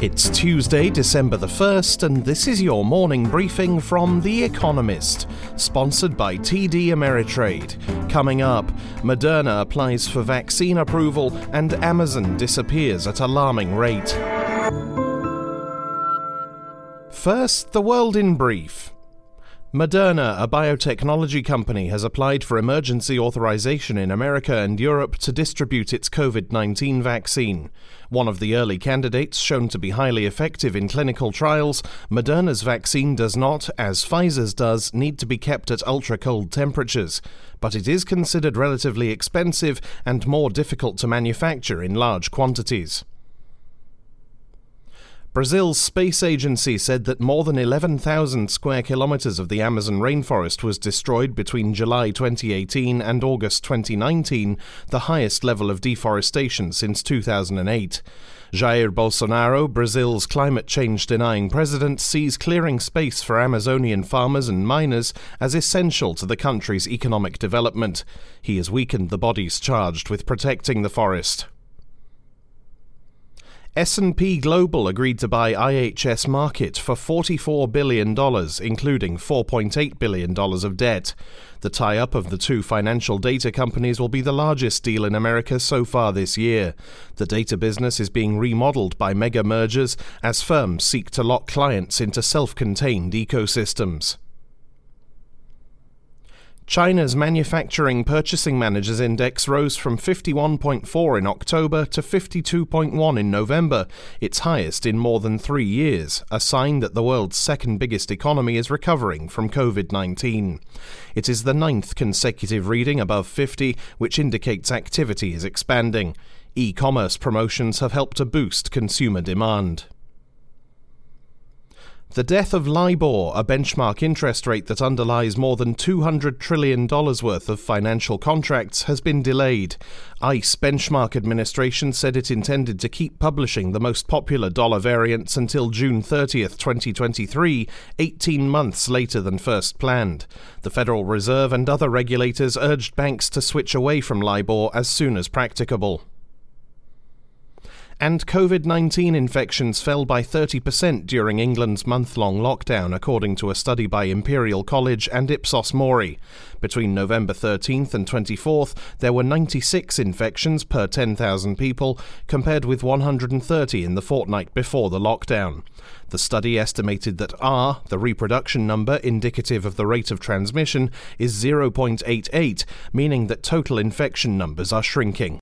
It's Tuesday, December the 1st, and this is your morning briefing from The Economist, sponsored by TD Ameritrade. Coming up, Moderna applies for vaccine approval, and Amazon disappears at alarming rate. First, the world in brief. Moderna, a biotechnology company, has applied for emergency authorization in America and Europe to distribute its COVID 19 vaccine. One of the early candidates shown to be highly effective in clinical trials, Moderna's vaccine does not, as Pfizer's does, need to be kept at ultra cold temperatures. But it is considered relatively expensive and more difficult to manufacture in large quantities. Brazil's space agency said that more than 11,000 square kilometers of the Amazon rainforest was destroyed between July 2018 and August 2019, the highest level of deforestation since 2008. Jair Bolsonaro, Brazil's climate change denying president, sees clearing space for Amazonian farmers and miners as essential to the country's economic development. He has weakened the bodies charged with protecting the forest. S&P Global agreed to buy IHS Markit for $44 billion, including $4.8 billion of debt. The tie-up of the two financial data companies will be the largest deal in America so far this year. The data business is being remodeled by mega mergers as firms seek to lock clients into self-contained ecosystems. China's Manufacturing Purchasing Managers Index rose from 51.4 in October to 52.1 in November, its highest in more than three years, a sign that the world's second biggest economy is recovering from COVID 19. It is the ninth consecutive reading above 50, which indicates activity is expanding. E commerce promotions have helped to boost consumer demand. The death of LIBOR, a benchmark interest rate that underlies more than $200 trillion worth of financial contracts, has been delayed. ICE Benchmark Administration said it intended to keep publishing the most popular dollar variants until June 30th, 2023, 18 months later than first planned. The Federal Reserve and other regulators urged banks to switch away from LIBOR as soon as practicable and COVID 19 infections fell by 30% during England's month long lockdown, according to a study by Imperial College and Ipsos Mori. Between November 13th and 24th, there were 96 infections per 10,000 people, compared with 130 in the fortnight before the lockdown. The study estimated that R, the reproduction number indicative of the rate of transmission, is 0.88, meaning that total infection numbers are shrinking.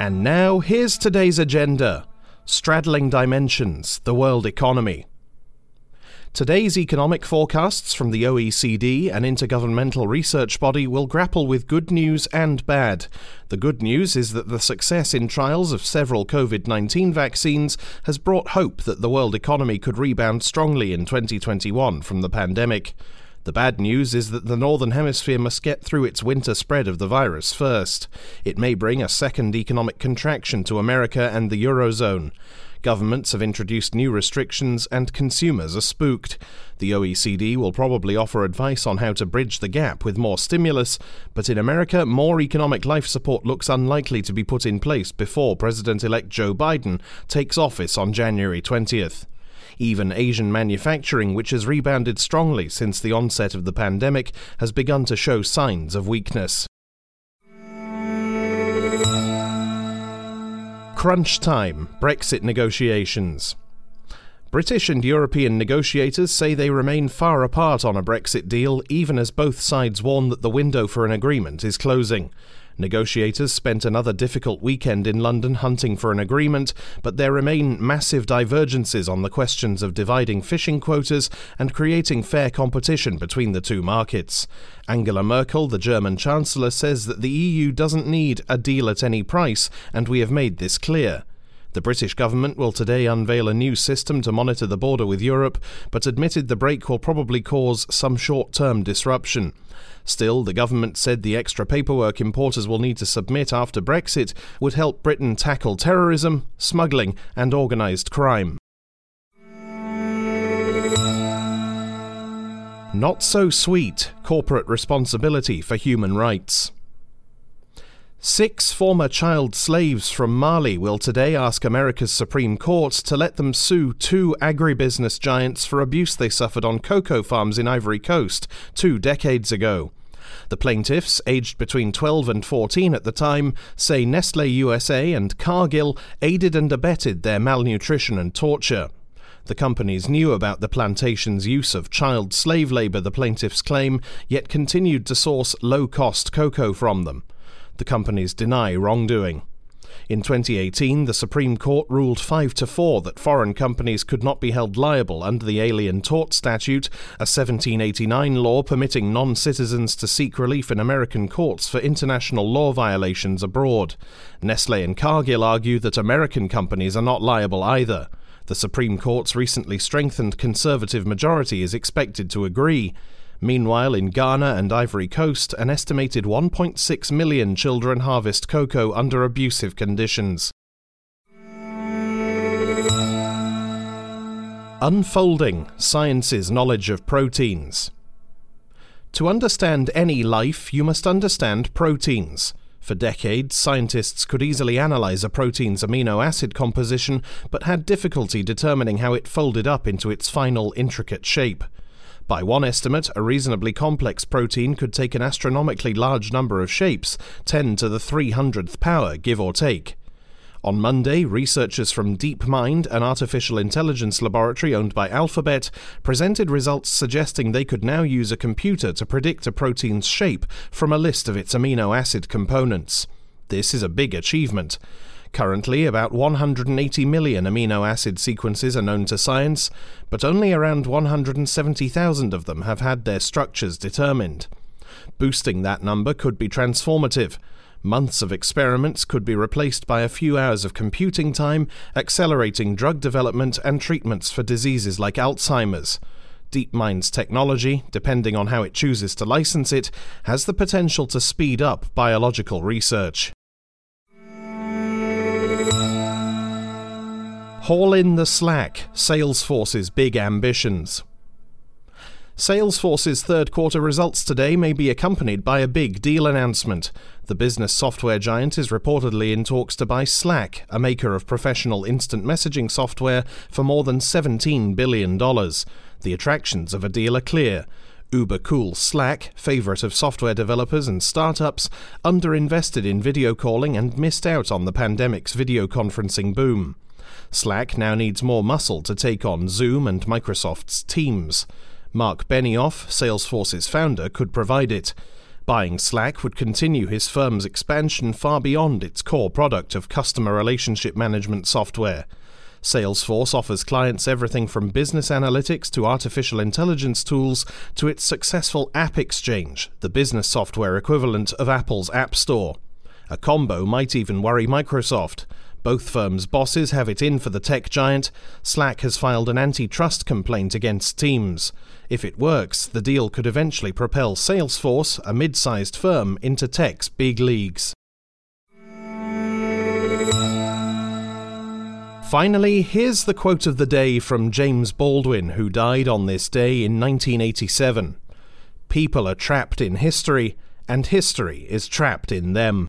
And now, here's today's agenda Straddling Dimensions, the World Economy. Today's economic forecasts from the OECD, an intergovernmental research body, will grapple with good news and bad. The good news is that the success in trials of several COVID 19 vaccines has brought hope that the world economy could rebound strongly in 2021 from the pandemic. The bad news is that the Northern Hemisphere must get through its winter spread of the virus first. It may bring a second economic contraction to America and the Eurozone. Governments have introduced new restrictions and consumers are spooked. The OECD will probably offer advice on how to bridge the gap with more stimulus, but in America, more economic life support looks unlikely to be put in place before President elect Joe Biden takes office on January 20th. Even Asian manufacturing, which has rebounded strongly since the onset of the pandemic, has begun to show signs of weakness. Crunch time Brexit negotiations. British and European negotiators say they remain far apart on a Brexit deal, even as both sides warn that the window for an agreement is closing. Negotiators spent another difficult weekend in London hunting for an agreement, but there remain massive divergences on the questions of dividing fishing quotas and creating fair competition between the two markets. Angela Merkel, the German Chancellor, says that the EU doesn't need a deal at any price, and we have made this clear. The British government will today unveil a new system to monitor the border with Europe, but admitted the break will probably cause some short term disruption. Still, the government said the extra paperwork importers will need to submit after Brexit would help Britain tackle terrorism, smuggling, and organised crime. Not so sweet corporate responsibility for human rights. Six former child slaves from Mali will today ask America's Supreme Court to let them sue two agribusiness giants for abuse they suffered on cocoa farms in Ivory Coast two decades ago. The plaintiffs, aged between 12 and 14 at the time, say Nestle USA and Cargill aided and abetted their malnutrition and torture. The companies knew about the plantation's use of child slave labour, the plaintiffs claim, yet continued to source low cost cocoa from them. The companies deny wrongdoing. In 2018, the Supreme Court ruled 5 to 4 that foreign companies could not be held liable under the Alien Tort Statute, a 1789 law permitting non citizens to seek relief in American courts for international law violations abroad. Nestle and Cargill argue that American companies are not liable either. The Supreme Court's recently strengthened conservative majority is expected to agree. Meanwhile, in Ghana and Ivory Coast, an estimated 1.6 million children harvest cocoa under abusive conditions. Unfolding Science's Knowledge of Proteins. To understand any life, you must understand proteins. For decades, scientists could easily analyze a protein's amino acid composition, but had difficulty determining how it folded up into its final intricate shape. By one estimate, a reasonably complex protein could take an astronomically large number of shapes, 10 to the 300th power, give or take. On Monday, researchers from DeepMind, an artificial intelligence laboratory owned by Alphabet, presented results suggesting they could now use a computer to predict a protein's shape from a list of its amino acid components. This is a big achievement. Currently, about 180 million amino acid sequences are known to science, but only around 170,000 of them have had their structures determined. Boosting that number could be transformative. Months of experiments could be replaced by a few hours of computing time, accelerating drug development and treatments for diseases like Alzheimer's. DeepMind's technology, depending on how it chooses to license it, has the potential to speed up biological research. Haul in the slack, Salesforce's big ambitions. Salesforce's third quarter results today may be accompanied by a big deal announcement. The business software giant is reportedly in talks to buy Slack, a maker of professional instant messaging software, for more than $17 billion. The attractions of a deal are clear. Uber cool Slack, favorite of software developers and startups, underinvested in video calling and missed out on the pandemic's video conferencing boom. Slack now needs more muscle to take on Zoom and Microsoft's Teams. Marc Benioff, Salesforce's founder, could provide it. Buying Slack would continue his firm's expansion far beyond its core product of customer relationship management software. Salesforce offers clients everything from business analytics to artificial intelligence tools to its successful App Exchange, the business software equivalent of Apple's App Store. A combo might even worry Microsoft. Both firms' bosses have it in for the tech giant. Slack has filed an antitrust complaint against Teams. If it works, the deal could eventually propel Salesforce, a mid sized firm, into tech's big leagues. Finally, here's the quote of the day from James Baldwin, who died on this day in 1987 People are trapped in history, and history is trapped in them.